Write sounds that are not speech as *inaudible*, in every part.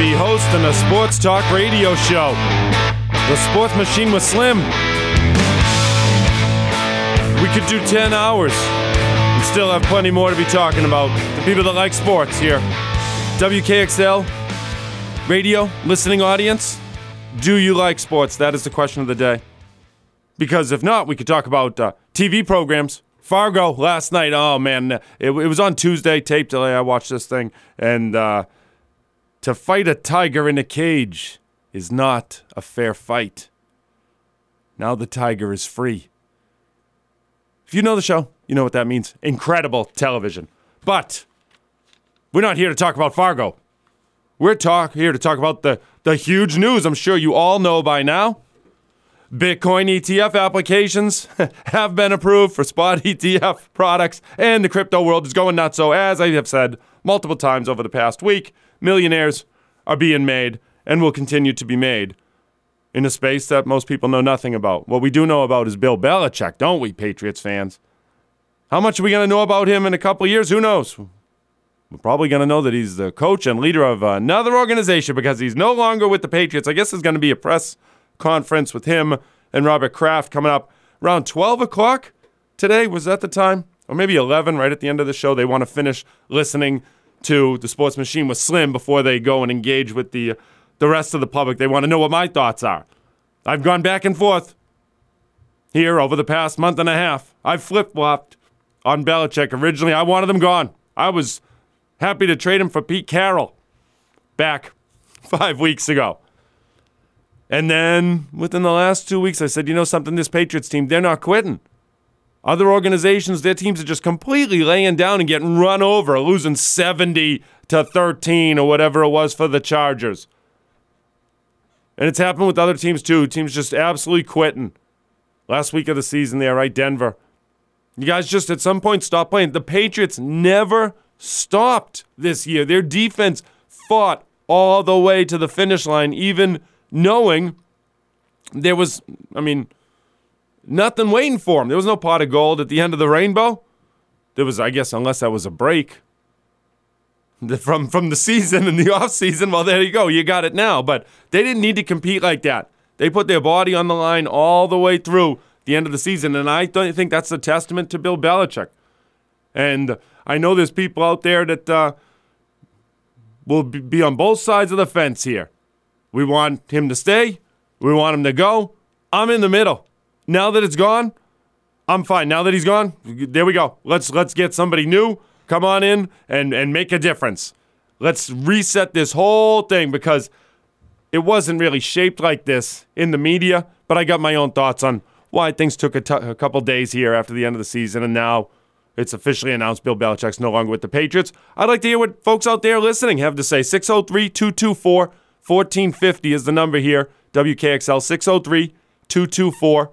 be hosting a sports talk radio show. The Sports Machine with Slim. We could do 10 hours and still have plenty more to be talking about. The people that like sports here. WKXL radio listening audience. Do you like sports? That is the question of the day. Because if not, we could talk about uh, TV programs. Fargo last night. Oh man, it, it was on Tuesday. Tape delay. I watched this thing, and uh, to fight a tiger in a cage is not a fair fight. Now the tiger is free. If you know the show, you know what that means. Incredible television. But we're not here to talk about Fargo. We're talk here to talk about the, the huge news I'm sure you all know by now. Bitcoin ETF applications *laughs* have been approved for spot *laughs* ETF products, and the crypto world is going nuts. So, as I have said multiple times over the past week, millionaires are being made and will continue to be made in a space that most people know nothing about. What we do know about is Bill Belichick, don't we, Patriots fans? How much are we going to know about him in a couple years? Who knows? We're probably going to know that he's the coach and leader of another organization because he's no longer with the Patriots. I guess there's going to be a press conference with him and Robert Kraft coming up around 12 o'clock today. Was that the time? Or maybe 11, right at the end of the show. They want to finish listening to the sports machine with Slim before they go and engage with the, the rest of the public. They want to know what my thoughts are. I've gone back and forth here over the past month and a half. I've flip flopped on Belichick. Originally, I wanted him gone. I was happy to trade him for Pete Carroll back *laughs* five weeks ago. And then within the last two weeks, I said, you know something, this Patriots team, they're not quitting. Other organizations, their teams are just completely laying down and getting run over, losing 70 to 13 or whatever it was for the Chargers. And it's happened with other teams too. Teams just absolutely quitting. Last week of the season there, right? Denver. You guys just at some point stop playing. The Patriots never stopped this year. Their defense fought all the way to the finish line, even knowing there was, I mean, nothing waiting for him. There was no pot of gold at the end of the rainbow. There was, I guess, unless that was a break from from the season and the *laughs* off season. Well, there you go, you got it now. But they didn't need to compete like that. They put their body on the line all the way through the end of the season, and I don't think that's a testament to Bill Belichick. And I know there's people out there that uh, will be on both sides of the fence here. We want him to stay. We want him to go. I'm in the middle. Now that it's gone, I'm fine. Now that he's gone, there we go. Let's let's get somebody new. Come on in and and make a difference. Let's reset this whole thing because it wasn't really shaped like this in the media. But I got my own thoughts on why things took a, t- a couple days here after the end of the season, and now it's officially announced Bill Belichick's no longer with the Patriots. I'd like to hear what folks out there listening have to say. 603 224 1450 is the number here. WKXL 603 224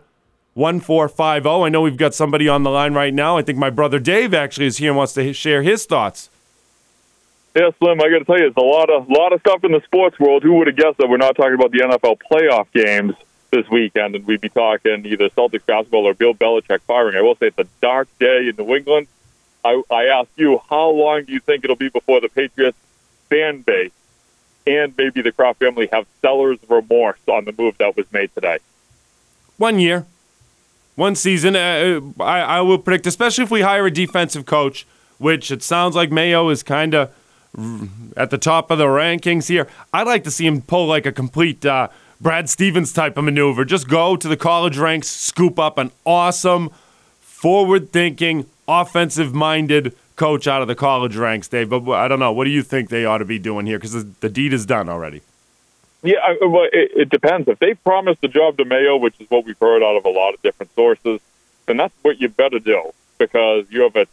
1450. I know we've got somebody on the line right now. I think my brother Dave actually is here and wants to share his thoughts. Yeah, Slim, I got to tell you, it's a lot of lot of stuff in the sports world. Who would have guessed that we're not talking about the NFL playoff games this weekend, and we'd be talking either Celtics basketball or Bill Belichick firing? I will say it's a dark day in New England. I, I ask you, how long do you think it'll be before the Patriots fan base and maybe the Kraft family have seller's remorse on the move that was made today? One year, one season. Uh, I, I will predict, especially if we hire a defensive coach, which it sounds like Mayo is kind of at the top of the rankings here. I'd like to see him pull like a complete uh, Brad Stevens type of maneuver. Just go to the college ranks, scoop up an awesome, forward thinking, offensive minded coach out of the college ranks, Dave. But I don't know. What do you think they ought to be doing here? Because the deed is done already. Yeah, well, it, it depends. If they promised the job to Mayo, which is what we've heard out of a lot of different sources, then that's what you better do because you have a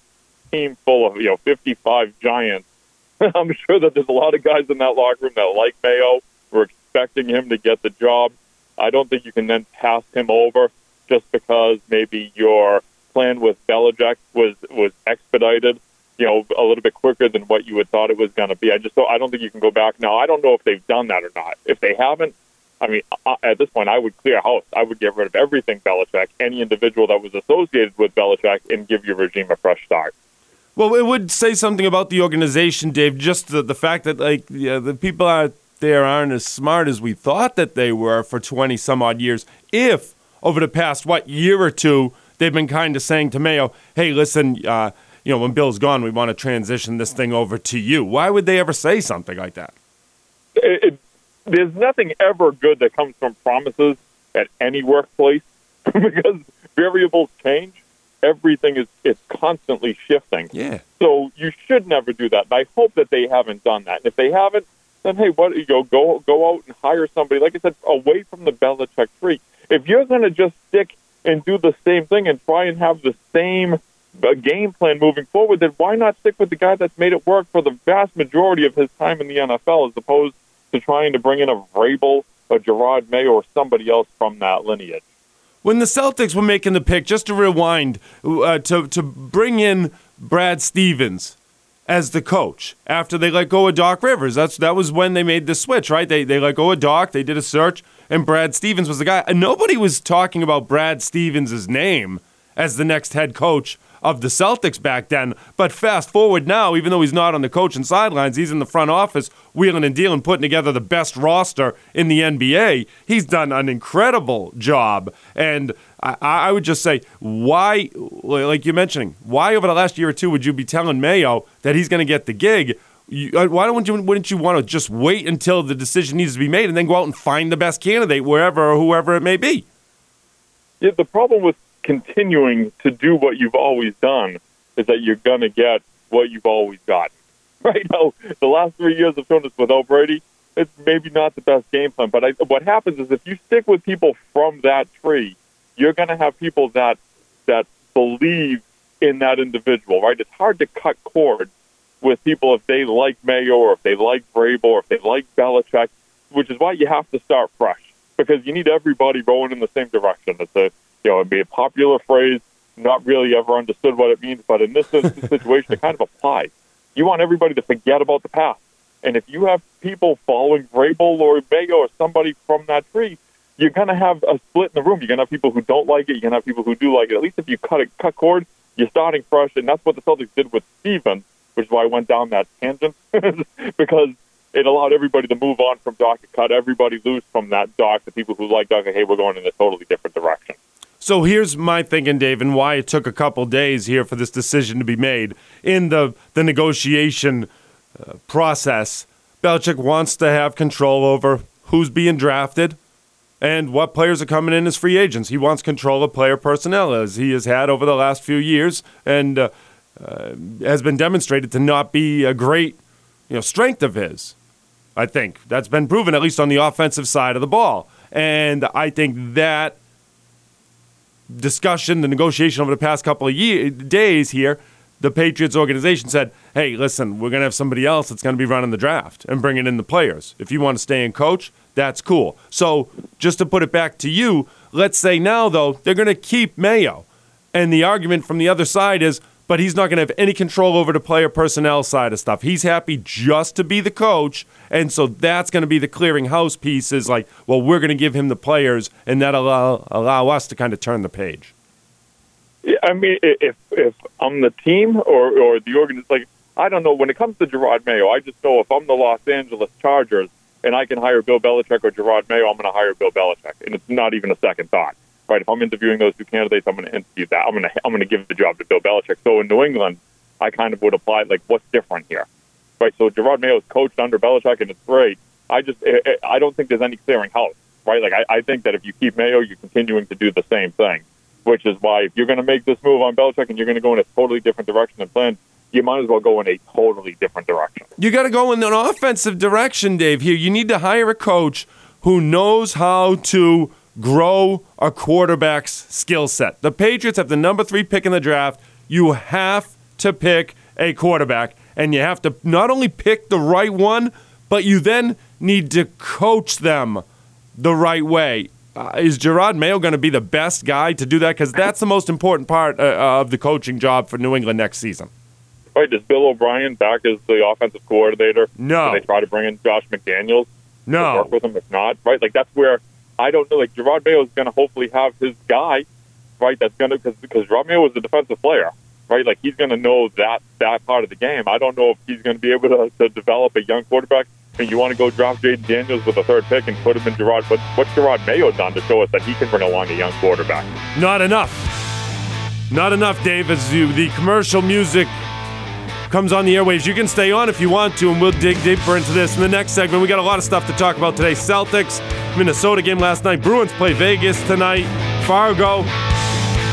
team full of you know 55 giants. *laughs* I'm sure that there's a lot of guys in that locker room that like Mayo. We're expecting him to get the job. I don't think you can then pass him over just because maybe your plan with Belichick was was expedited you know, a little bit quicker than what you had thought it was going to be. I just don't, I don't think you can go back now. I don't know if they've done that or not. If they haven't, I mean, at this point, I would clear house. I would get rid of everything Belichick, any individual that was associated with Belichick, and give your regime a fresh start. Well, it would say something about the organization, Dave. Just the, the fact that like yeah, the people out there aren't as smart as we thought that they were for 20 some odd years. If over the past, what, year or two, they've been kind of saying to Mayo, hey, listen, uh, you know, when Bill's gone, we want to transition this thing over to you. Why would they ever say something like that? It, it, there's nothing ever good that comes from promises at any workplace *laughs* because variables change. Everything is, is constantly shifting. Yeah. So you should never do that. And I hope that they haven't done that. And if they haven't, then hey, what you know, go go out and hire somebody. Like I said, away from the Belichick tree. If you're going to just stick and do the same thing and try and have the same uh, game plan moving forward, then why not stick with the guy that's made it work for the vast majority of his time in the NFL, as opposed to trying to bring in a Vrabel, a Jerod Mayo, or somebody else from that lineage? When the Celtics were making the pick, just to rewind, uh, to to bring in Brad Stevens as the coach after they let go of Doc Rivers. That's that was when they made the switch, right? They they let go of Doc, they did a search, and Brad Stevens was the guy. And nobody was talking about Brad Stevens' name as the next head coach of the Celtics back then. But fast forward now, even though he's not on the coaching sidelines, he's in the front office wheeling and dealing, putting together the best roster in the NBA. He's done an incredible job. And I, I would just say, why, like you're mentioning, why over the last year or two would you be telling Mayo that he's going to get the gig? You, uh, why don't you wouldn't you want to just wait until the decision needs to be made and then go out and find the best candidate wherever or whoever it may be? Yeah, the problem with continuing to do what you've always done is that you're going to get what you've always gotten. *laughs* Right now, the last three years have shown us without Brady, it's maybe not the best game plan. But I, what happens is if you stick with people from that tree, you're going to have people that that believe in that individual. Right? It's hard to cut cords with people if they like Mayo or if they like Vrabel or if they like Belichick, which is why you have to start fresh because you need everybody rowing in the same direction. It's a you know, it'd be a popular phrase, not really ever understood what it means, but in this situation, it kind of applies. You want everybody to forget about the past. And if you have people following Vrabel or Mayo or somebody from that tree, you're going to have a split in the room. You're going to have people who don't like it. You're going to have people who do like it. At least if you cut it, cut cord, you're starting fresh. And that's what the Celtics did with Steven, which is why I went down that tangent, *laughs* because it allowed everybody to move on from Doc and cut everybody loose from that Doc. The people who like Doc, hey, we're going in a totally different direction. So here's my thinking, Dave, and why it took a couple days here for this decision to be made in the the negotiation uh, process. Belichick wants to have control over who's being drafted and what players are coming in as free agents. He wants control of player personnel, as he has had over the last few years, and uh, uh, has been demonstrated to not be a great, you know, strength of his. I think that's been proven at least on the offensive side of the ball, and I think that discussion, the negotiation over the past couple of year, days here, the Patriots organization said, hey, listen, we're going to have somebody else that's going to be running the draft and bringing in the players. If you want to stay and coach, that's cool. So, just to put it back to you, let's say now, though, they're going to keep Mayo. And the argument from the other side is, but he's not going to have any control over the player personnel side of stuff. He's happy just to be the coach, and so that's going to be the clearinghouse piece. Is like, well, we're going to give him the players, and that allow allow us to kind of turn the page. Yeah, I mean, if if I'm the team or or the organization, like I don't know when it comes to Jerod Mayo, I just know if I'm the Los Angeles Chargers and I can hire Bill Belichick or Jerod Mayo, I'm going to hire Bill Belichick, and it's not even a second thought right? If I'm interviewing those two candidates, I'm going to interview that. I'm going to I'm going to give the job to Bill Belichick. So in New England, I kind of would apply like, what's different here, right? So Jerod Mayo is coached under Belichick, and it's great. I just eh, eh, I don't think there's any clearing house, right? Like I, I think that if you keep Mayo, you're continuing to do the same thing, which is why if you're going to make this move on Belichick and you're going to go in a totally different direction than planned, you might as well go in a totally different direction. You got to go in an offensive direction, Dave. Here, you need to hire a coach who knows how to grow a quarterback's skill set. The Patriots have the number three pick in the draft. You have to pick a quarterback, and you have to not only pick the right one, but you then need to coach them the right way. Uh, is Jerod Mayo going to be the best guy to do that? Because that's the most important part uh, of the coaching job for New England next season. Right? Is Bill O'Brien back as the offensive coordinator? No. they try to bring in Josh McDaniels. No. work with him. If not, right? Like that's where I don't know. Like Jerod Mayo is going to hopefully have his guy, right? That's going to because because Jerod Mayo is a defensive player, right? Like he's going to know that that part of the game. I don't know if he's going to be able to, to develop a young quarterback. and you want to go draft Jayden Daniels with a third pick and put him in Jerod, But what's Jerod Mayo done to show us that he can bring along a young quarterback? Not enough. Not enough, Dave. As you, the commercial music comes on the airwaves, you can stay on if you want to, and we'll dig deeper into this in the next segment. We got a lot of stuff to talk about today. Celtics, Minnesota game last night. Bruins play Vegas tonight. Fargo,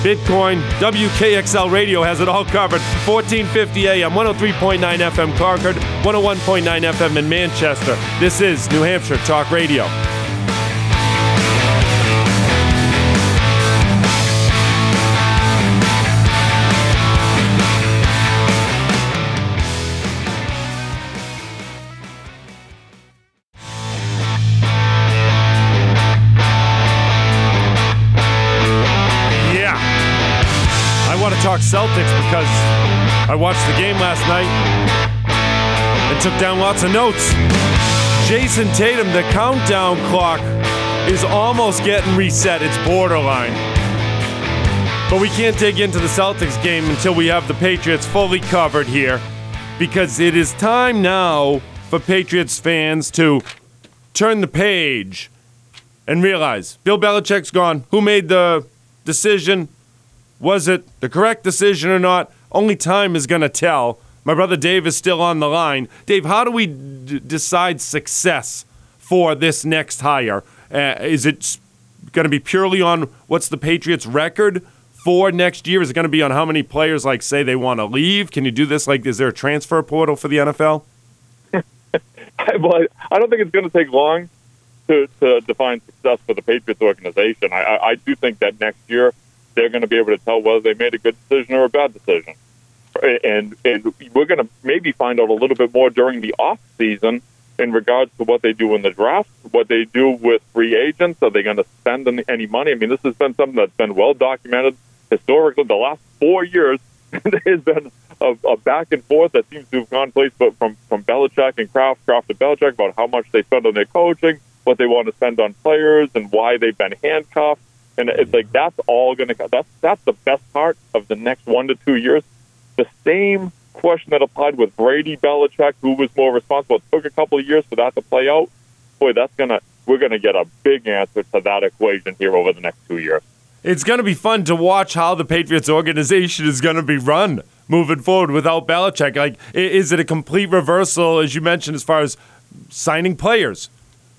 Bitcoin, WKXL Radio has it all covered. 1450 AM, 103.9 FM Concord, 101.9 FM in Manchester. This is New Hampshire Talk Radio. Celtics because I watched the game last night and took down lots of notes. Jayson Tatum, the countdown clock is almost getting reset. It's borderline. But we can't dig into the Celtics game until we have the Patriots fully covered here because it is time now for Patriots fans to turn the page and realize Bill Belichick's gone. Who made the decision? Was it the correct decision or not? Only time is going to tell. My brother Dave is still on the line. Dave, how do we d- decide success for this next hire? Uh, is it going to be purely on what's the Patriots' record for next year? Is it going to be on how many players like say they want to leave? Can you do this? Like, is there a transfer portal for the NFL? *laughs* well, I don't think it's going to take long to, to define success for the Patriots organization. I, I, I do think that next year they're going to be able to tell whether they made a good decision or a bad decision. And and we're going to maybe find out a little bit more during the off season in regards to what they do in the draft, what they do with free agents. Are they going to spend any money? I mean, this has been something that's been well documented historically. The last four years, *laughs* there has been a, a back and forth that seems to have gone place, but from from Belichick and Kraft, Kraft and Belichick about how much they spend on their coaching, what they want to spend on players, and why they've been handcuffed. And it's like that's all going to that's that's the best part of the next one to two years. The same question that applied with Brady, Belichick, who was more responsible. It took a couple of years for that to play out. Boy, that's gonna we're gonna get a big answer to that equation here over the next two years. It's going to be fun to watch how the Patriots organization is going to be run moving forward without Belichick. Like, is it a complete reversal, as you mentioned, as far as signing players?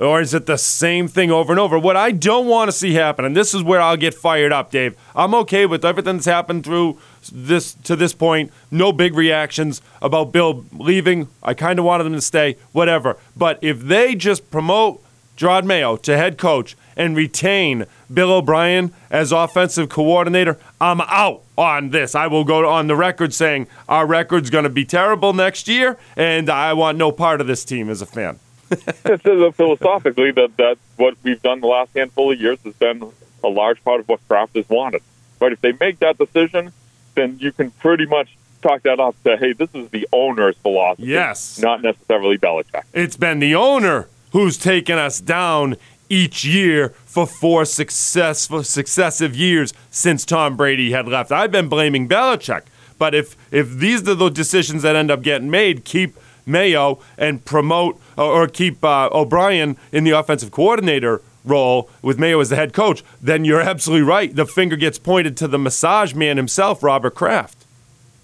Or is it the same thing over and over? What I don't want to see happen, and this is where I'll get fired up, Dave. I'm okay with everything that's happened through this to this point. No big reactions about Bill leaving. I kind of wanted them to stay, whatever. But if they just promote Jerod Mayo to head coach and retain Bill O'Brien as offensive coordinator, I'm out on this. I will go on the record saying our record's going to be terrible next year, and I want no part of this team as a fan. *laughs* philosophically, that that's what we've done the last handful of years has been a large part of what Kraft has wanted. Right? If they make that decision, then you can pretty much talk that off to, hey, this is the owner's philosophy. Yes. Not necessarily Belichick. It's been the owner who's taken us down each year for four successful successive years since Tom Brady had left. I've been blaming Belichick. But if if these are the decisions that end up getting made, keep Mayo and promote or keep uh, O'Brien in the offensive coordinator role with Mayo as the head coach, then you're absolutely right. The finger gets pointed to the massage man himself, Robert Kraft.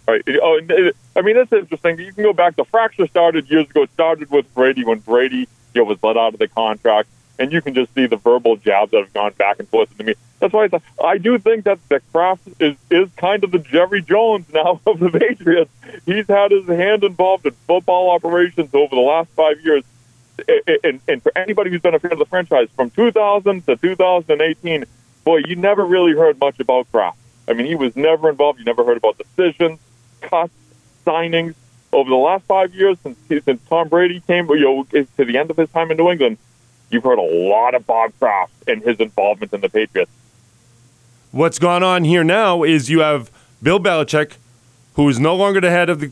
Right. Oh, I mean, that's interesting. You can go back. The fracture started years ago. It started with Brady when Brady you know, was let out of the contract, and you can just see the verbal jabs that have gone back and forth to me. That's why I, I do think that the Kraft is is kind of the Jerry Jones now *laughs* of the Patriots. He's had his hand involved in football operations over the last five years. And, and for anybody who's been a fan of the franchise from 2000 to 2018, boy, you never really heard much about Kraft. I mean, he was never involved. You never heard about decisions, cuts, signings. Over the last five years, since since Tom Brady came, you know, to the end of his time in New England, you've heard a lot of Bob Kraft and his involvement in the Patriots. What's gone on here now is you have Bill Belichick, who is no longer the head of the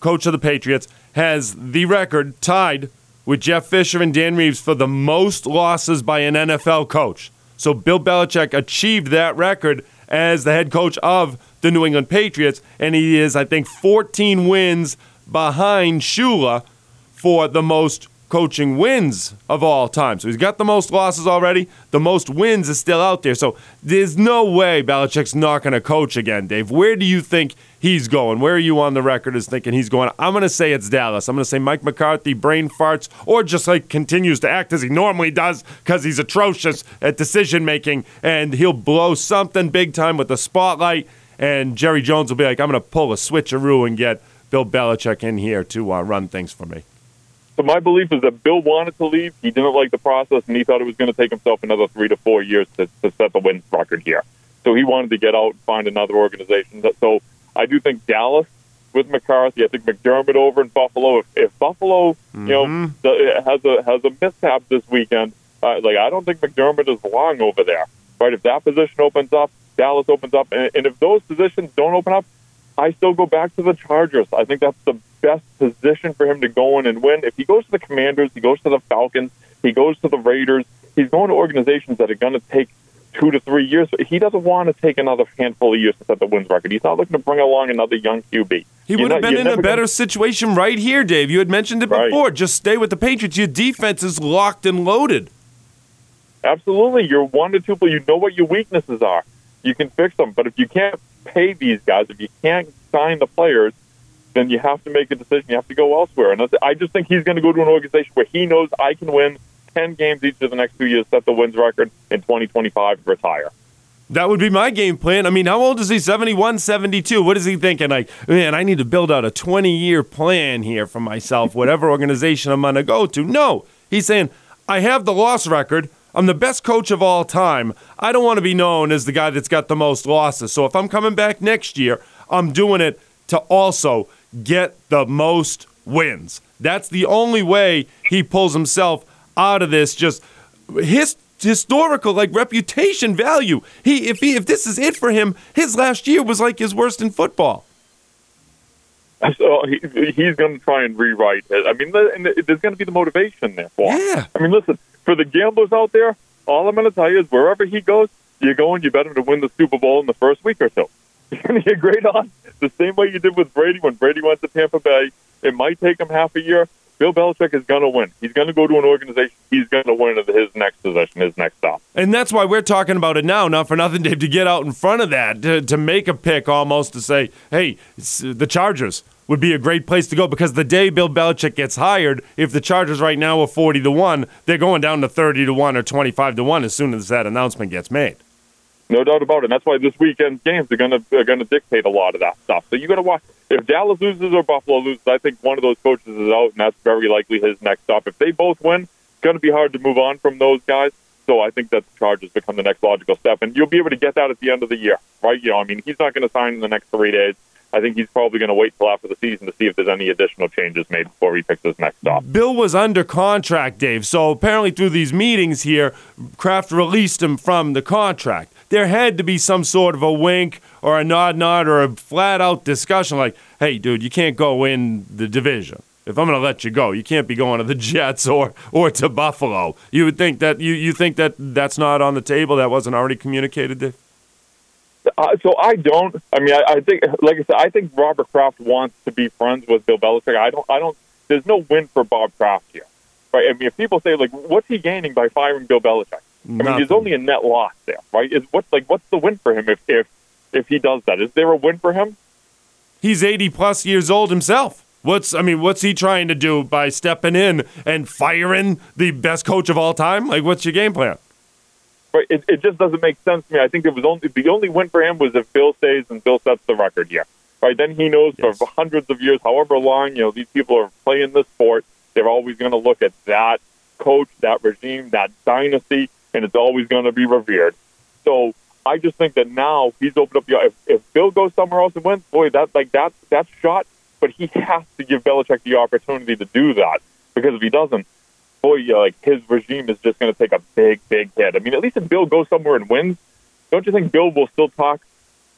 coach of the Patriots, has the record tied with Jeff Fisher and Dan Reeves for the most losses by an NFL coach. So Bill Belichick achieved that record as the head coach of the New England Patriots, and he is, I think, 14 wins behind Shula for the most coaching wins of all time. So he's got the most losses already. The most wins is still out there. So there's no way Belichick's not going to coach again, Dave. Where do you think he's going? Where are you on the record as thinking he's going? I'm going to say it's Dallas. I'm going to say Mike McCarthy brain farts or just like continues to act as he normally does because he's atrocious at decision making and he'll blow something big time with the spotlight. And Jerry Jones will be like, I'm going to pull a switcheroo and get Bill Belichick in here to uh, run things for me. So my belief is that Bill wanted to leave. He didn't like the process, and he thought it was going to take himself another three to four years to, to set the wins record here. So he wanted to get out and find another organization. So I do think Dallas with McCarthy. I think McDermott over in Buffalo. If, if Buffalo, mm-hmm. you know, mm-hmm. has a has a mishap this weekend, uh, like I don't think McDermott is long over there. Right? If that position opens up, Dallas opens up, and, and if those positions don't open up, I still go back to the Chargers. I think that's the best position for him to go in and win. If he goes to the Commanders, he goes to the Falcons, he goes to the Raiders, he's going to organizations that are going to take two to three years. He doesn't want to take another handful of years to set the wins record. He's not looking to bring along another young QB. He would have been in a better gonna... situation right here, Dave. You had mentioned it before. Right. Just stay with the Patriots. Your defense is locked and loaded. Absolutely. You're one to two, but you know what your weaknesses are. You can fix them. But if you can't pay these guys, if you can't sign the players, then you have to make a decision. You have to go elsewhere. And I just think he's going to go to an organization where he knows I can win 10 games each of the next two years, set the wins record in 2025, retire. That would be my game plan. I mean, how old is he? 71, 72. What is he thinking? Like, man, I need to build out a 20 year plan here for myself, whatever *laughs* organization I'm going to go to. No, he's saying, I have the loss record. I'm the best coach of all time. I don't want to be known as the guy that's got the most losses. So if I'm coming back next year, I'm doing it to also get the most wins. That's the only way he pulls himself out of this. Just his historical like reputation value. He if he if this is it for him, his last year was like his worst in football. *laughs* So he, he's going to try and rewrite it. I mean, there's going to be the motivation there for him. Yeah. I mean, listen, for the gamblers out there, all I'm going to tell you is wherever he goes, you're going. you bet him to win the Super Bowl in the first week or so. To get great odds the same way you did with Brady when Brady went to Tampa Bay. It might take him half a year. Bill Belichick is going to win. He's going to go to an organization. He's going to win his next position, his next stop. And that's why we're talking about it now, not for nothing, Dave, to get out in front of that, to, to make a pick almost to say, hey, the Chargers would be a great place to go because the day Bill Belichick gets hired, if the Chargers right now are 40 to 1, they're going down to 30 to 1 or 25 to 1 as soon as that announcement gets made. No doubt about it. And that's why this weekend's games are going to are to dictate a lot of that stuff. So you got to watch. If Dallas loses or Buffalo loses, I think one of those coaches is out, and that's very likely his next stop. If they both win, it's going to be hard to move on from those guys. So I think that the Chargers become the next logical step, and you'll be able to get that at the end of the year, right? You know, I mean, he's not going to sign in the next three days. I think he's probably going to wait till after the season to see if there's any additional changes made before he picks his next stop. Bill was under contract, Dave. So apparently, through these meetings here, Kraft released him from the contract there had to be some sort of a wink or a nod nod or a flat out discussion like, hey, dude, you can't go in the division. If I'm going to let you go, you can't be going to the *laughs* Jets or or to Buffalo. You would think that you, you think that that's not on the table. That wasn't already communicated. Uh, so I don't. I mean, I, I think, like I said, I think Robert Kraft wants to be friends with Bill Belichick. I don't. I don't. There's no win for Bob Kraft here, right? I mean, if people say like, what's he gaining by firing Bill Belichick? I mean, there's only a net loss there, right? Is what's like what's the win for him if if if he does that? Is there a win for him? He's 80 plus years old himself. What's I mean, what's he trying to do by stepping in and firing the best coach of all time? Like, what's your game plan? Right, it, it just doesn't make sense to me. I think it was only the only win for him was if Bill stays and Bill sets the record here. Right, then he knows yes. for hundreds of years, however long, you know, these people are playing this sport. They're always going to look at that coach, that regime, that dynasty, and it's always going to be revered. So I just think that now he's opened up the. If, if Bill goes somewhere else and wins, boy, that like that that's shot. But he *laughs* has to give Belichick the opportunity to do that because if he doesn't, boy, yeah, like his regime is just going to take a big, big hit. I mean, at least if Bill goes somewhere and wins, don't you think Bill will still talk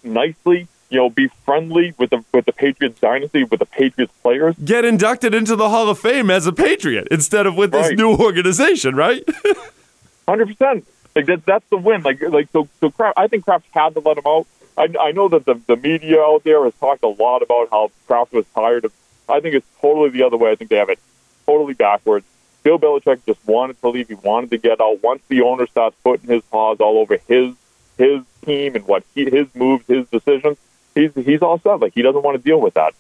nicely? You know, be friendly with the with the Patriots dynasty, with the Patriots players. Get inducted into the Hall of Fame as a Patriot instead of with right. this new organization, right? *laughs* Hundred percent. Like that, that's the win. Like like so so Kraft, I think Kraft had to let him out. I, I know that the the media out there has talked a lot about how Kraft was tired of. I think it's totally the other way. I think they have it totally backwards. Bill Belichick just wanted to leave. He wanted to get out. Once the owner starts putting his paws all over his his team and what he, his moves, his decisions, he's he's all set. Like he doesn't want to deal with that.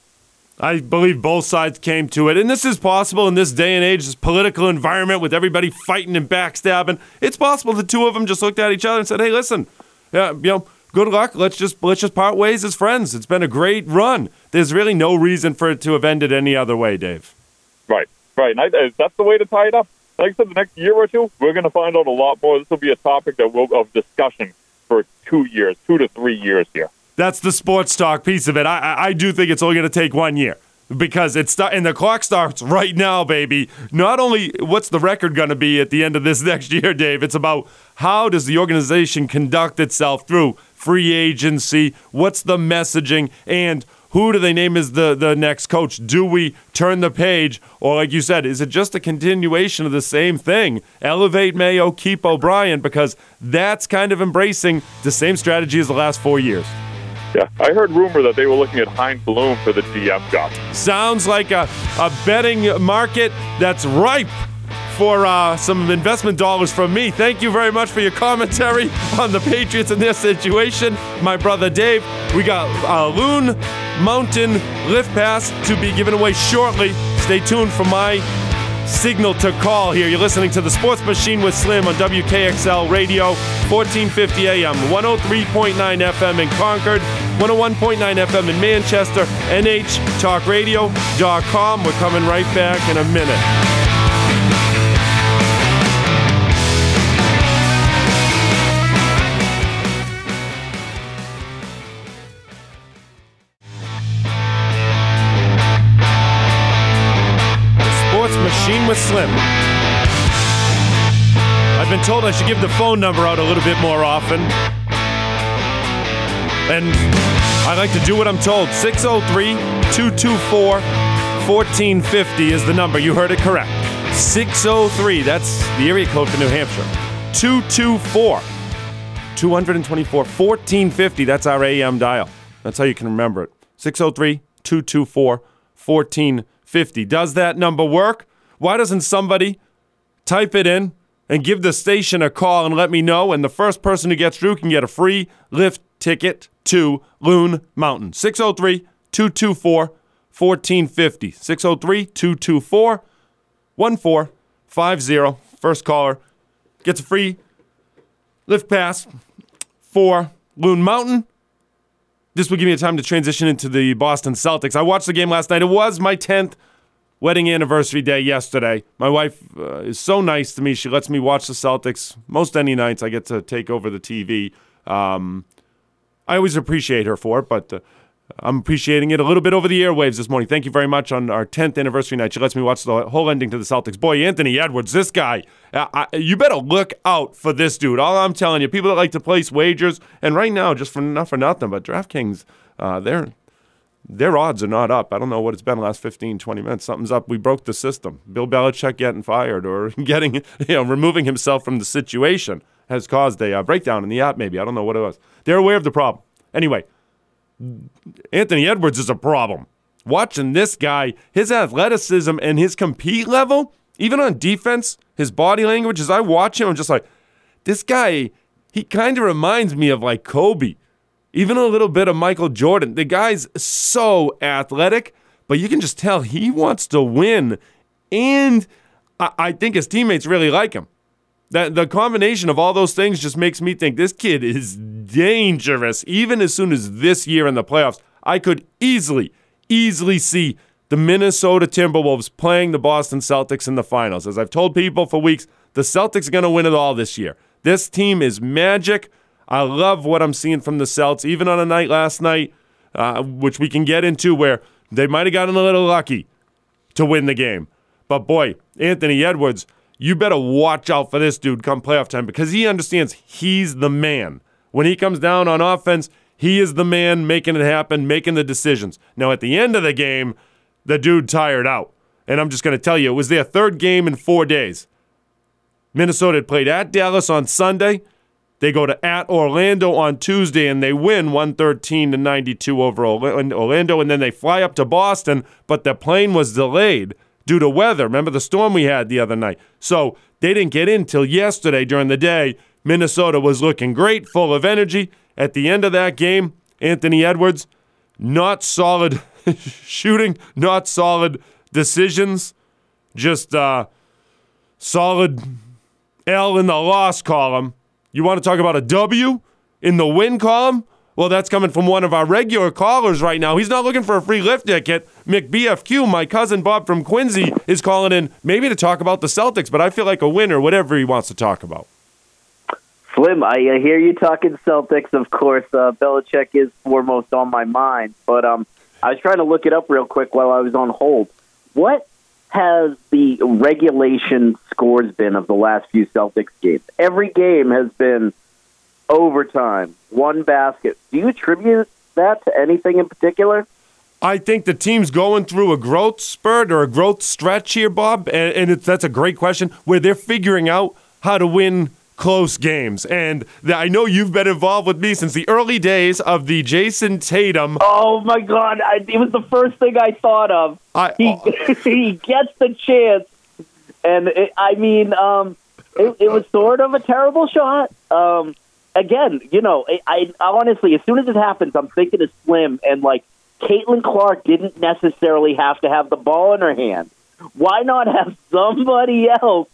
I believe both sides came to it. And this is possible in this day and age, this political environment with everybody fighting and backstabbing. It's possible the two of them just looked at each other and said, hey, listen, yeah, you know, good luck. Let's just let's just part ways as friends. It's been a great run. There's really no reason for it to have ended any other way, Dave. Right, right. And I, that's the way to tie it up. Like I said, the next year or two, we're going to find out a lot more. This will be a topic that will of discussion for two years, two to three years here. That's the sports talk piece of it. I, I, I do think it's only going to take one year because it's st- and the clock starts right now, baby. Not only what's the record going to be at the end of this *laughs* next year, Dave. It's about how does the organization conduct itself through free agency. What's the messaging and who do they name as the, the next coach? Do we turn the page? Or, like you said, is it just a continuation of the same thing? Elevate Mayo, keep O'Brien, because that's kind of embracing the same strategy as the last four years. Yeah, I heard rumor that they were looking at Chaim Bloom for the GM job. Sounds like a, a betting market that's ripe for uh, some investment dollars from me. Thank you very much for your commentary on the Patriots in this situation. My brother Dave, we got a Loon Mountain lift pass to be given away shortly. Stay tuned for my signal to call here. You're listening to the Sports Machine with Slim on WKXL Radio, 1450 AM, 103.9 FM in Concord, 101.9 FM in Manchester, NHTalkRadio.com. We're coming right back in a minute. With Slim. I've been told I should give the phone number out a little bit more often. And I like to do what I'm told. 603 224 1450 is the number. You heard it correct. 603, that's the area code for New Hampshire. 224 224 1450, that's our AM dial. That's how you can remember it. 603 224 1450. Does that number work? Why doesn't somebody type it in and give the station a call and let me know? And the first person who gets through can get a free lift ticket to Loon Mountain. 603 224 1450. 603 224 1450. First caller gets a free lift pass for Loon Mountain. This will give me a time to transition into the Boston Celtics. I watched the game last night. It was my 10th wedding anniversary day yesterday. My wife uh, is so nice to me. She lets me watch the Celtics most any nights. I get to take over the TV. Um, I always appreciate her for it, but uh, I'm appreciating it a little bit over the airwaves this morning. Thank you very much on our 10th anniversary night. She lets me watch the whole ending to the Celtics. Boy, Anthony Edwards, this guy, uh, I, you better look out for this dude. All I'm telling you, people that like to place wagers, and right now, just for not for nothing, but DraftKings, uh, they're their odds are not up. I don't know what it's been the last 15, 20 minutes. Something's up. We broke the system. Bill Belichick getting fired or *laughs* getting, you know, removing himself from the situation has caused a uh, breakdown in the app, maybe. I don't know what it was. They're aware of the problem. Anyway, Anthony Edwards is a problem. Watching this guy, his athleticism and his compete level, even on defense, his body language, as I watch him, I'm just like, this guy, he kind of reminds me of like Kobe even a little bit of Michael Jordan. The guy's so athletic, but you can just tell he wants to win. And I, I think his teammates really like him. That the combination of all those things just makes me think this kid is dangerous. Even as soon as this year in the playoffs, I could easily, easily see the Minnesota Timberwolves playing the Boston Celtics in the finals. As I've told people for weeks, the Celtics are going to win it all this year. This team is magic. I love what I'm seeing from the Celts, even on a night last night, uh, which we can get into where they might have gotten a little lucky to win the game. But boy, Anthony Edwards, you better watch out for this dude come playoff time because he understands he's the man. When he comes down on offense, he is the man making it happen, making the decisions. Now, at the end of the game, the dude tired out. And I'm just going to tell you, it was their third game in four days. Minnesota had played at Dallas on Sunday. They go to at Orlando on Tuesday and they win 113 to 92 over Orlando, and then they fly up to Boston, but the plane was delayed due to weather. Remember the storm we had the other night? So they didn't get in till yesterday during the day. Minnesota was looking great, full of energy. At the end of that game, Anthony Edwards, not solid *laughs* shooting, not solid decisions, just uh, solid L in the loss column. You want to talk about a W in the win column? Well, that's coming from one of our regular callers right now. He's not looking for a free lift ticket. McBFQ, my cousin Bob from Quincy, is calling in maybe to talk about the Celtics, but I feel like a winner, whatever he wants to talk about. Slim, I hear you talking Celtics. Of course, uh, Belichick is foremost on my mind, but um, I was trying to look it up real quick while I was on hold. What has the regulation scores been of the last few Celtics games? Every game has been overtime, one basket. Do you attribute that to anything in particular? I think the team's going through a growth spurt or a growth stretch here, Bob, and, and that's a great question where they're figuring out how to win close games. And the, I know you've been involved with me since the early days of the Jayson Tatum. Oh my God! I, it was the first thing I thought of. I, he oh. *laughs* he gets the chance, and it, I mean, um, it, it was sort of a terrible shot. Um, again, you know, I, I honestly, as soon as it happens, I'm thinking of Slim and like Caitlin Clark didn't necessarily have to have the ball in her hand. Why not have somebody else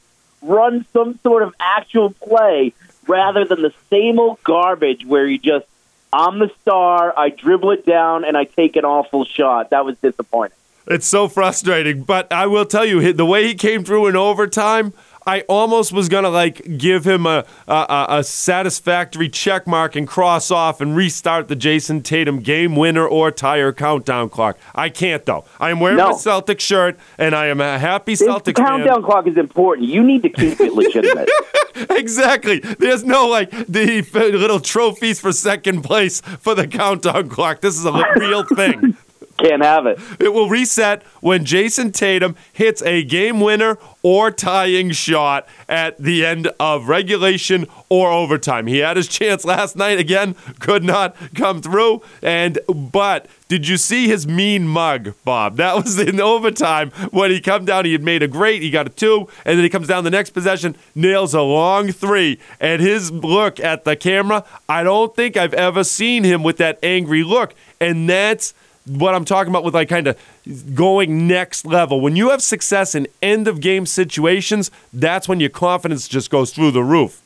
run some sort of actual play rather than the same old garbage where you just, I'm the star, I dribble it down, and I take an awful shot? That was disappointing. It's so frustrating, but I will tell you, the way he came through in overtime, I almost was gonna like give him a, a a satisfactory check mark and cross off and restart the Jayson Tatum game winner or tire countdown clock. I can't though. I am wearing No. a Celtic shirt and I am a happy Celtic. This Celtics countdown clock is important. You need to keep it legitimate. *laughs* exactly. There's no like the little trophies for second place for the countdown clock. This is a real thing. Can't have it. It will reset when Jayson Tatum hits a game winner or tying shot at the end of regulation or overtime. He had his chance last night again, could not come through. And but did you see his mean mug, Bob? That was *laughs* in overtime when he come down. He had made a great. He got a two, and then he comes down the next possession, nails a long three, and his look at the camera. I don't think I've ever seen him with that angry look, and that's what I'm talking about with like kind of going next level. When you have success in end of game situations, that's when your confidence just goes through the roof.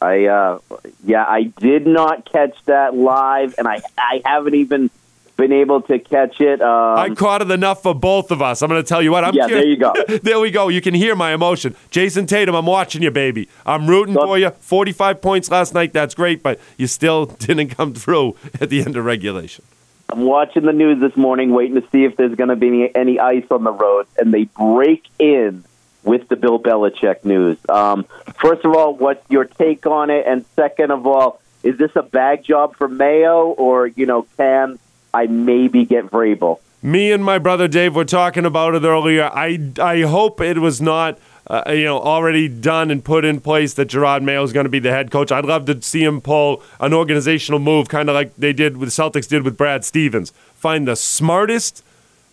I uh, yeah, I did not catch that live, and I I haven't even been able to catch it. Um, I caught it enough for both of us. I'm going to tell you what. I'm Yeah, there you go. *laughs* there we go. You can hear my emotion. Jayson Tatum, I'm watching you, baby. I'm rooting Well- for you. 45 points last night. That's great, but you still *laughs* didn't come through at the end of regulation. I'm watching the news this morning, waiting to see if there's going to be any, ice on the road, and they break in with the Bill Belichick news. Um, first of all, what's your take on it? And second of all, is this a bag job for Mayo, or you know, can I maybe get Vrabel? Me and my brother Dave were talking about it earlier. I, I hope it was not, uh, you know, already done and put in place that Jerod Mayo is going to be the head coach. I'd love to see him pull an organizational move, kind of like they did with the Celtics did with Brad Stevens. Find the smartest,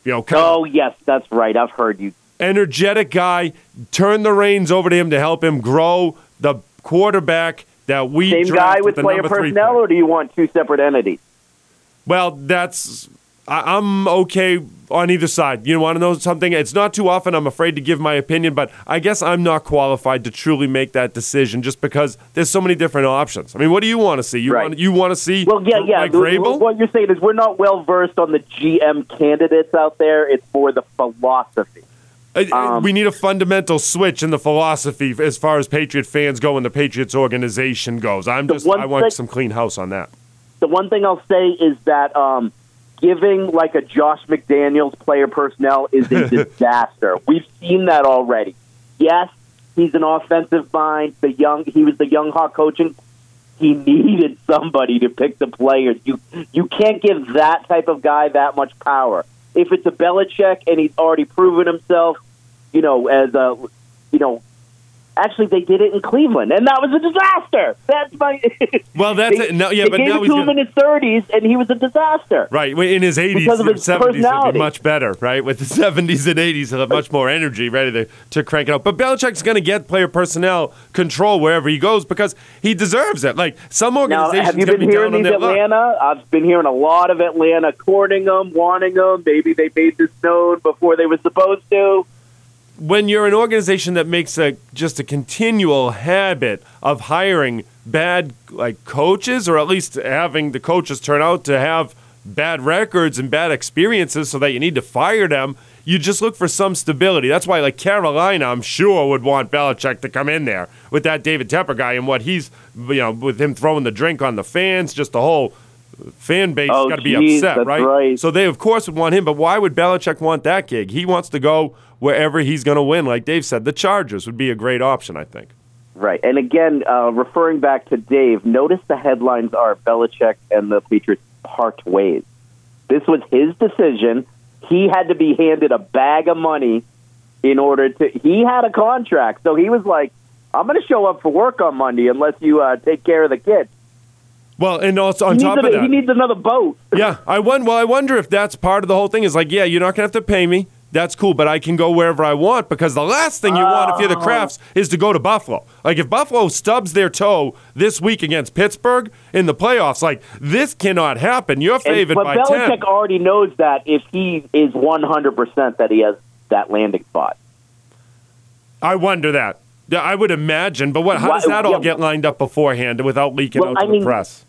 you know, Oh yes, that's right. I've heard you. energetic guy. Turn the reins over to him to help him grow the quarterback that we Same guy with player personnel, or do you want two separate entities? Well, that's I, I'm okay on either side. You want to know something? It's not too often I'm afraid to give my opinion, but I guess I'm not qualified to truly make that decision just because there's so many different options. I mean, what do you want to see? You Right. want you want to see Well, yeah, yeah. like What you're saying is we're not well versed on the GM candidates out there. It's more the philosophy. Um, we need a fundamental switch in the philosophy as far as Patriot fans go and the Patriots organization goes. I'm just I want thing- some clean house on that. The one thing I'll say is that um, giving like a Josh McDaniels player personnel is a *laughs* disaster. We've seen that already. Yes, he's an offensive mind. The young, he was the young hawk coaching. He needed somebody to pick the players. You you can't give that type of guy that much power. If it's a Belichick and he's already proven himself, you know, as a you know Actually, they did it in Cleveland, and that was a disaster. That's my. *laughs* Well, that's they, it. No, yeah, but gave now it he's to him gonna- in his thirties, and he was a disaster. Right, in his 80s Because of his 70s, he'll be much better, right? With the *laughs* 70s and 80s, he'll have much more energy ready to, to crank it up. But Belichick's going to get player personnel control wherever he goes because he deserves it. Like, some Now, organizations have you been be hearing these luck. Atlanta? I've been hearing a lot of Atlanta courting them, wanting them. Maybe they made this known before they were supposed to. When you're an organization that makes a just a continual habit of hiring bad like coaches or at least having the coaches turn out to have bad records and bad experiences so that you need to fire them you just look for some stability that's why like carolina i'm sure would want Belichick to come in there with that david tepper guy and what he's you know with him throwing the drink on the fans just the whole fan base Oh, got to be upset, right? right. So they, of course, would want him. But why would Belichick want that gig? He wants to go wherever he's going to win. Like Dave said, the Chargers would be a great option, I think. Right. And again, uh, referring back to Dave, notice the headlines are Belichick and the Patriots part ways. This was his decision. He had to be handed a bag of money in order to. He had a contract, so he was like, "I'm going to show up for work on Monday unless you uh, take care of the kids." Well, and also on top of that, he needs another boat. yeah, I won. Well, I wonder if that's part of the whole thing. Is like, yeah, you're not going to have to pay me. That's cool, but I can go wherever I want because the last thing you want if you're the Oh. Krafts is to go to Buffalo. Like if Buffalo stubs their toe this week against Pittsburgh in the playoffs, like this cannot happen. You're And- favored but by Belichick ten. already knows that if he is 100% that he has that landing spot. I wonder that. I would imagine, but what? How does that all yeah. get lined up beforehand without leaking Well, out to I the mean, press?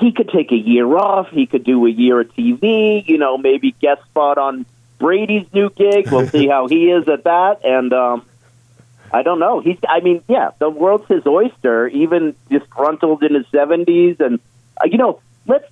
he could take a year off. He could do a year of TV. You know, maybe guest spot on Brady's new gig. We'll see how he is at that. And um, I don't know. He's. I mean, yeah, the world's his oyster. Even disgruntled in his seventies, and uh, you know, let's.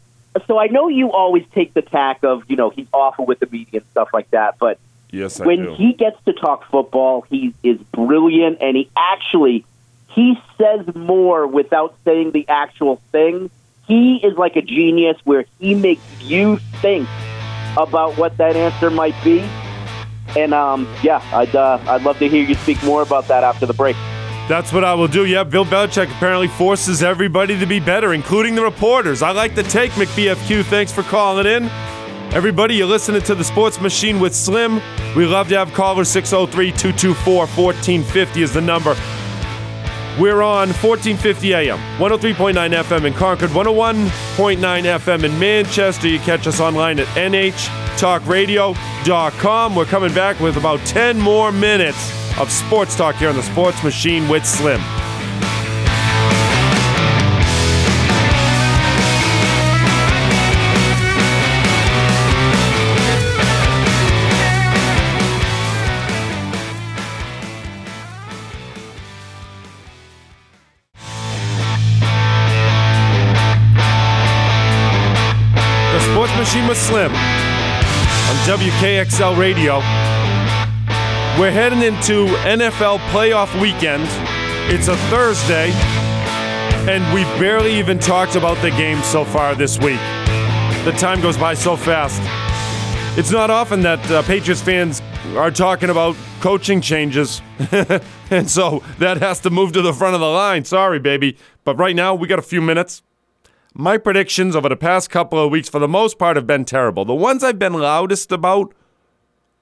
So I know you always take the tack of you know he's awful with the media and stuff like that, but Yes, I when do. he gets to talk football, he is brilliant, and he actually he says more without saying the actual thing. He is like a genius where he makes you think about what that answer might be. And um, yeah, I'd uh, I'd love to hear you speak more about that after the break. That's what I will do. Yeah, Bill Belichick apparently forces everybody to be better, including the reporters. I like the take, McBFQ. Thanks for calling in. Everybody, you're listening to the Sports Machine with Slim. We love to have callers 603 224 1450 is the number. We're on 1450 AM, 103.9 FM in Concord, 101.9 FM in Manchester. You catch us online at nhtalkradio.com. We're coming back with about 10 more minutes of sports talk here on the Sports Machine with Slim. WKXL Radio. We're heading into NFL playoff weekend. It's a Thursday, and we've barely even talked about the game so far this week. The time goes by so fast. It's not often that uh, Patriots fans are talking about coaching changes, *laughs* and so that has to move to the front of the line. Sorry, baby. But right now, we got a few minutes. My predictions over the past couple of weeks, for the most part, have been terrible. The ones I've been loudest about,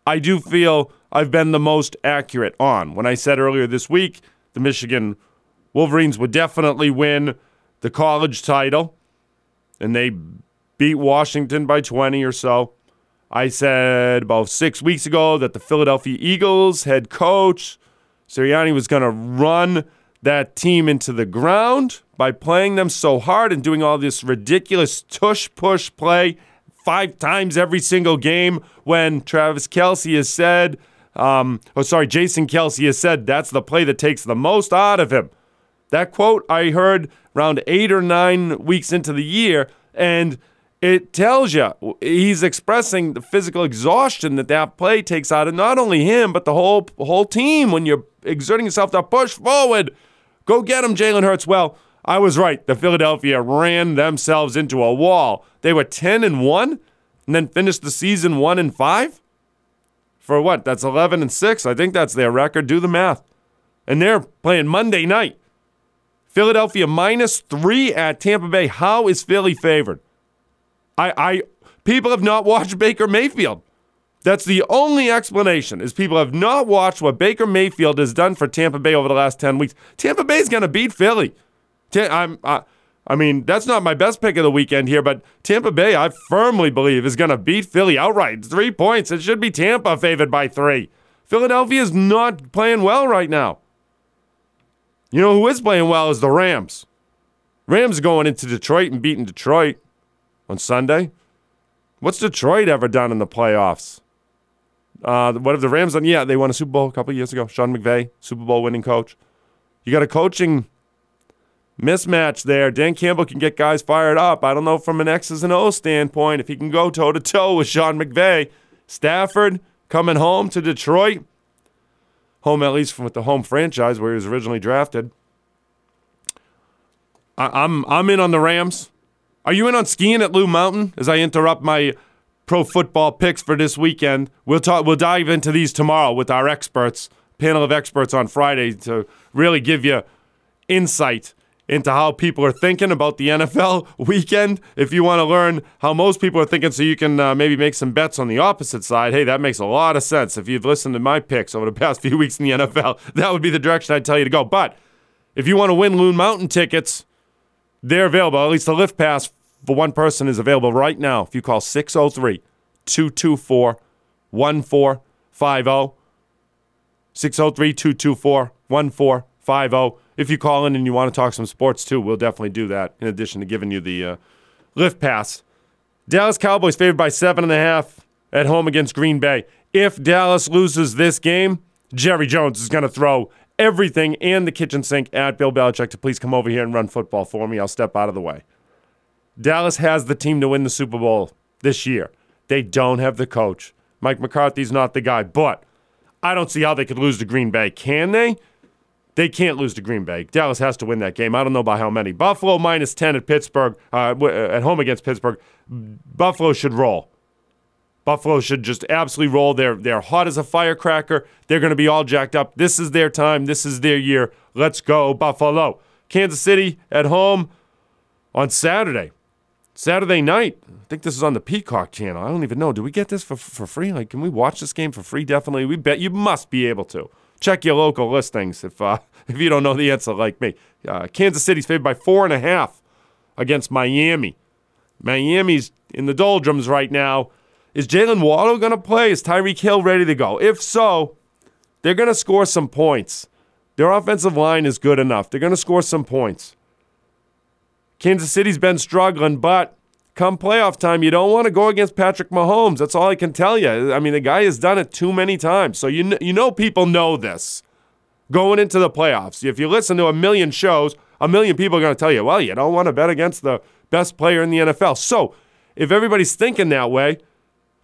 I do feel I've been the most accurate on. When I said earlier this week, the Michigan Wolverines would definitely win the college title, and they beat Washington by 20 or so. I said about six weeks ago that the Philadelphia Eagles head coach Sirianni was going to run that team into the ground by playing them so hard and doing all this ridiculous tush push play five times every single game when Travis Kelce has said, um, oh, sorry, Jason Kelce has said that's the play that takes the most out of him. That quote I heard around eight or nine weeks into the year, and it tells you he's expressing the physical exhaustion that that play takes out of not only him but the whole whole team when you're exerting yourself to push forward. Go get him, Jalen Hurts. Well, I was right. The Philadelphia ran themselves into a wall. They were ten and one, and then finished the season one and five. For what? That's eleven and six. I think that's their record. Do the math. and they're playing Monday night. Philadelphia minus three at Tampa Bay. How is Philly favored? I, I people have not watched Baker Mayfield. That's the only explanation is people have not watched what Baker Mayfield has done for Tampa Bay over the last 10 weeks. Tampa Bay's going to beat Philly. I'm, I, I mean, that's not my best pick of the weekend here, but Tampa Bay, I firmly believe, is going to beat Philly outright. Three points. It should be Tampa favored by three. Philadelphia is not playing well right now. You know who is playing well is the Rams. Rams going into Detroit and beating Detroit on Sunday. What's Detroit ever done in the playoffs? Uh, what have the Rams done? Yeah, they won a Super Bowl a couple years ago. Sean McVay, Super Bowl winning coach. You got a coaching mismatch there. Dan Campbell can get guys fired up. I don't know from an X's and O's standpoint if he can go toe to toe with Sean McVay. Stafford coming home to Detroit. Home at least with the home franchise where he was originally drafted. I, I'm I'm in on the Rams. Are you in on skiing at Loon Mountain? As I interrupt my pro football picks for this weekend, we'll talk. We'll dive into these tomorrow with our experts, panel of experts on Friday to really give you insight into how people are thinking about the NFL weekend. If you want to learn how most people are thinking, so you can uh, maybe make some bets on the opposite side, hey, that makes a lot of sense. If you've listened to my picks over the *laughs* past few weeks in the NFL, that would be the direction I'd tell you to go. But if you want to win Loon Mountain tickets, they're available. At least the lift pass for one person is available right now. If you call 603 224 1450, 603 224 1450 if you call in and you want to talk some sports too, we'll definitely do that. In addition to giving you the uh, lift pass, Dallas Cowboys favored by seven and a half at home against Green Bay. If Dallas loses this game, Jerry Jones is going to throw everything and the kitchen sink at Bill Belichick to please come over here and run football for me. I'll step out of the way. Dallas has the team to win the Super Bowl this year. They don't have the coach. Mike McCarthy's not the guy, but I don't see how they could lose to Green Bay. Can they? They can't lose to Green Bay. Dallas has to win that game. I don't know by how many. Buffalo minus 10 at Pittsburgh, uh, uh, at home against Pittsburgh. Buffalo should roll. Buffalo should just absolutely roll. They're, they're hot as a firecracker. They're going to be all jacked up. This is their time. This is their year. Let's go, Buffalo. Kansas City at home on Saturday. Saturday night. I think this is on the Peacock channel. I don't even know. Do we get this for, for free? Like, can we watch this game for free? Definitely. We bet you must be able to check your local listings if uh, *laughs* if you don't know the answer like me. Uh, Kansas City's favored by four and a half against Miami. Miami's in the doldrums right now. Is Jaylen Waddle going to play? Is Tyreek Hill ready to go? If so, they're going to score some points. Their offensive line is good enough. They're going to score some points. Kansas City's been struggling, but come playoff time, you don't want to go against Patrick Mahomes. That's all I can tell you. I mean, the guy has done it too many times. So you, you know people know this going into the playoffs. If you listen to a million shows, a million people are going to tell you, well, you don't want to bet against the best player in the NFL. So if everybody's thinking that way,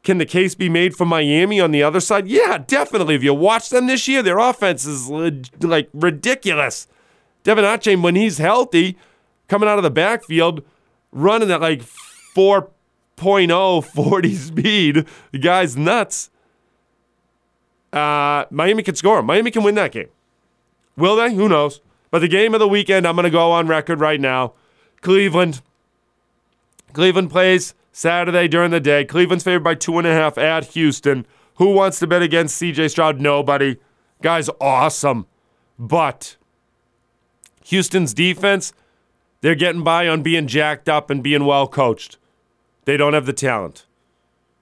can the case be made for Miami on the other side? Yeah, definitely. If you watch them this year, their offense is like ridiculous. De'Von Achane, when he's healthy, coming out of the backfield, running at like 4.0 40 speed. The guy's nuts. Uh, Miami can score. Miami can win that game. Will they? Who knows? But the game of the weekend, I'm going to go on record right now. Cleveland. Cleveland plays Saturday during the day. Cleveland's favored by two and a half at Houston. Who wants to bet against CJ Stroud? Nobody. Guy's awesome. But Houston's defense, they're getting by on being jacked up and being well coached. They don't have the talent.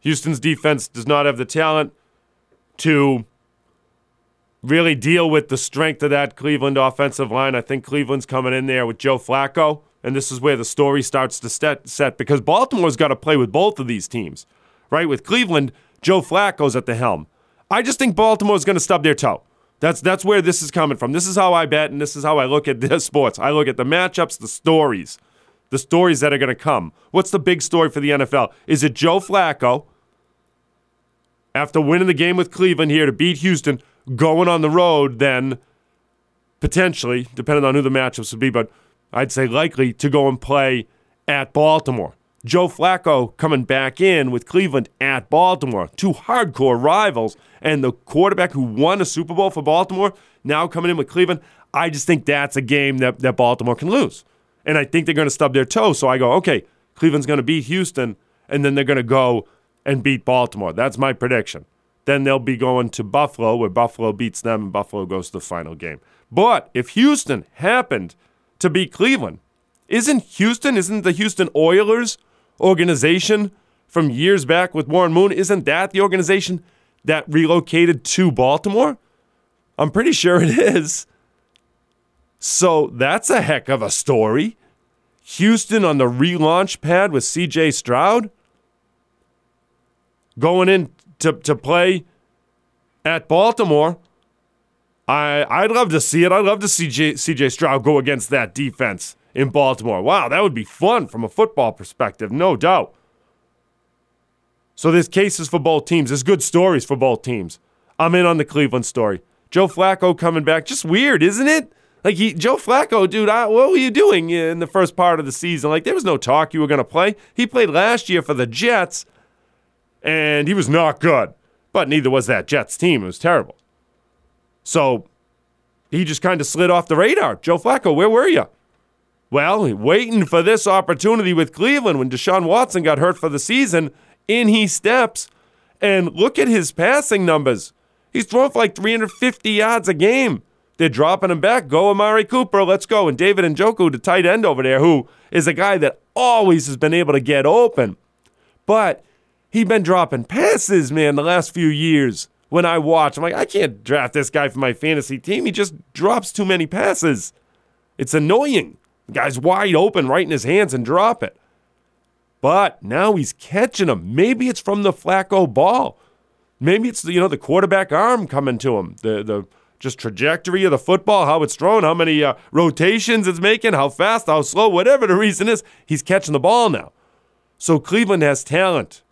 Houston's defense does not have the talent to really deal with the strength of that Cleveland offensive line. I think Cleveland's coming in there with Joe Flacco, and this is where the story starts to set set because Baltimore's got to play with both of these teams, right? With Cleveland, Joe Flacco's at the helm. I just think Baltimore's going to stub their toe. That's that's where this is coming from. This is how I bet, and this is how I look at this *laughs* sports. I look at the matchups, the stories the stories that are going to come. What's the big story for the NFL? Is it Joe Flacco, after winning the game with Cleveland here to beat Houston, going on the road then potentially, depending on who the matchups would be, but I'd say likely to go and play at Baltimore. Joe Flacco coming back in with Cleveland at Baltimore. Two hardcore rivals. And the quarterback who won a Super Bowl for Baltimore now coming in with Cleveland. I just think that's a game that, that Baltimore can lose. And I think they're going to stub their toe. So I go, okay, Cleveland's going to beat Houston, and then they're going to go and beat Baltimore. That's my prediction. Then they'll be going to Buffalo, where Buffalo beats them, and Buffalo goes to the final game. But if Houston happened to beat Cleveland, isn't Houston, isn't the Houston Oilers organization from years back with Warren Moon, isn't that the organization that relocated to Baltimore? I'm pretty sure it *laughs* is. So that's a heck of a story. Houston on the relaunch pad with CJ Stroud going in to, to play at Baltimore. I I'd love to see it. I'd love to see CJ Stroud go against that defense in Baltimore. Wow, that would be fun from a football perspective, no doubt. So there's cases for both teams. There's good stories for both teams. I'm in on the Cleveland story. Joe Flacco coming back, just weird, isn't it? Like he, Joe Flacco, dude, I, what were you doing in the first part of the season? Like there was no talk you were going to play. He played last year for the Jets, and he was not good. But neither was that Jets team. It was terrible. So he just kind of slid off the radar. Joe Flacco, where were you? Well, waiting for this opportunity with Cleveland when Deshaun Watson got hurt for the season. In he steps, and look at his passing numbers. He's throwing for like 350 yards a game. They're dropping him back. Go Amari Cooper. Let's go. And David and Njoku, the tight end over there, who is a guy that always has been able to get open. But he's been dropping passes, man, the last few years. When I watch, I'm like, I can't draft this guy for my fantasy team. He just drops too many passes. It's annoying. The guy's wide open right in his hands and drop it. But now he's catching them. Maybe it's from the Flacco ball. Maybe it's the, you know the quarterback arm coming to him. The the just trajectory of the football, how it's thrown, how many uh, rotations it's making, how fast, how slow, whatever the reason is, he's catching the ball now. So Cleveland has talent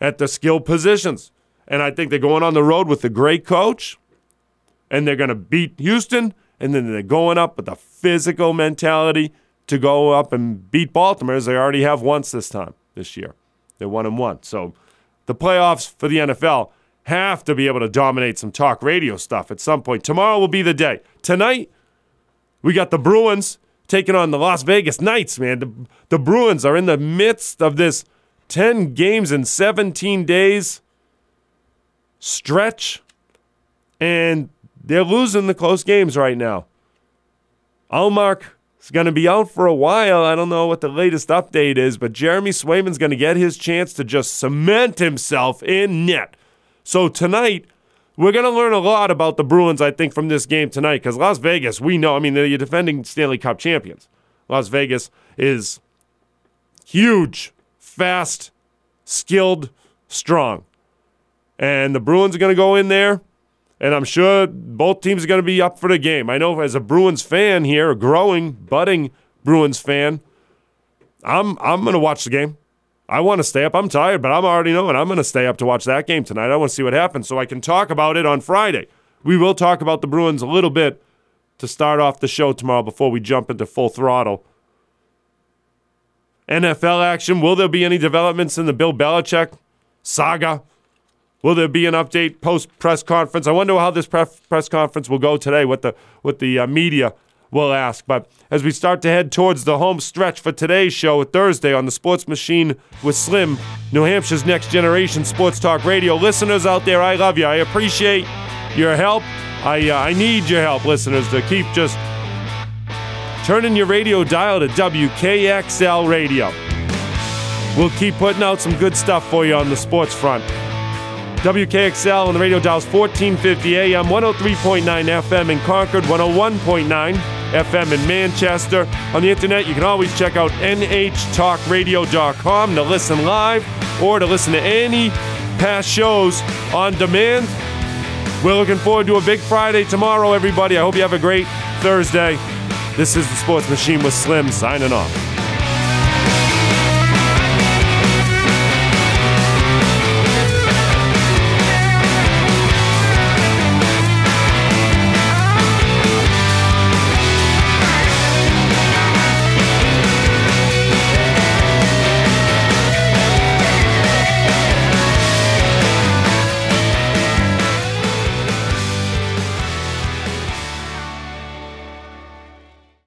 at the skill positions. And I think they're going on the road with a great coach, and they're going to beat Houston, and then they're going up with the physical mentality to go up and beat Baltimore, as they already have once this time this year. They won and one. So the playoffs for the NFL have to be able to dominate some talk radio stuff at some point. Tomorrow will be the day. Tonight, we got the Bruins taking on the Las Vegas Knights, man. The, the Bruins are in the midst of this 10 games in 17 days stretch, and they're losing the close games right now. Ullmark is going to be out for a while. I don't know what the latest update is, but Jeremy Swayman's going to get his chance to just cement himself in net. So tonight, we're going to learn a lot about the Bruins, I think, from this game tonight because Las Vegas, we know, I mean, they're defending Stanley Cup champions. Las Vegas is huge, fast, skilled, strong. And the Bruins are going to go in there, and I'm sure both teams are going to be up for the game. I know as a Bruins fan here, a growing, budding Bruins fan, I'm I'm going to watch the game. I want to stay up. I'm tired, but I'm already knowing I'm going to stay up to watch that game tonight. I want to see what happens so I can talk about it on Friday. We will talk about the Bruins a little bit to start off the show tomorrow before we jump into full throttle. NFL action. Will there be any developments in the Bill Belichick saga? Will there be an update post press conference? I wonder how this press conference will go today. What the what the uh, media we'll ask. But as we start to head towards the home stretch for today's show, Thursday on the Sports Machine with Slim, New Hampshire's next generation sports talk radio. Listeners out there, I love you. I appreciate your help. I, uh, I need your help, listeners, to keep just turning your radio dial to WKXL Radio. We'll keep putting out some good stuff for you on the sports front. WKXL on the radio dials 1450 AM, 103.9 FM in Concord, 101.9 FM in Manchester. On the internet, you can always check out nhtalkradio.com to listen live or to listen to any past shows on demand. We're looking forward to a big Friday tomorrow, everybody. I hope you have a great Thursday. This is the Sports Machine with Slim signing off.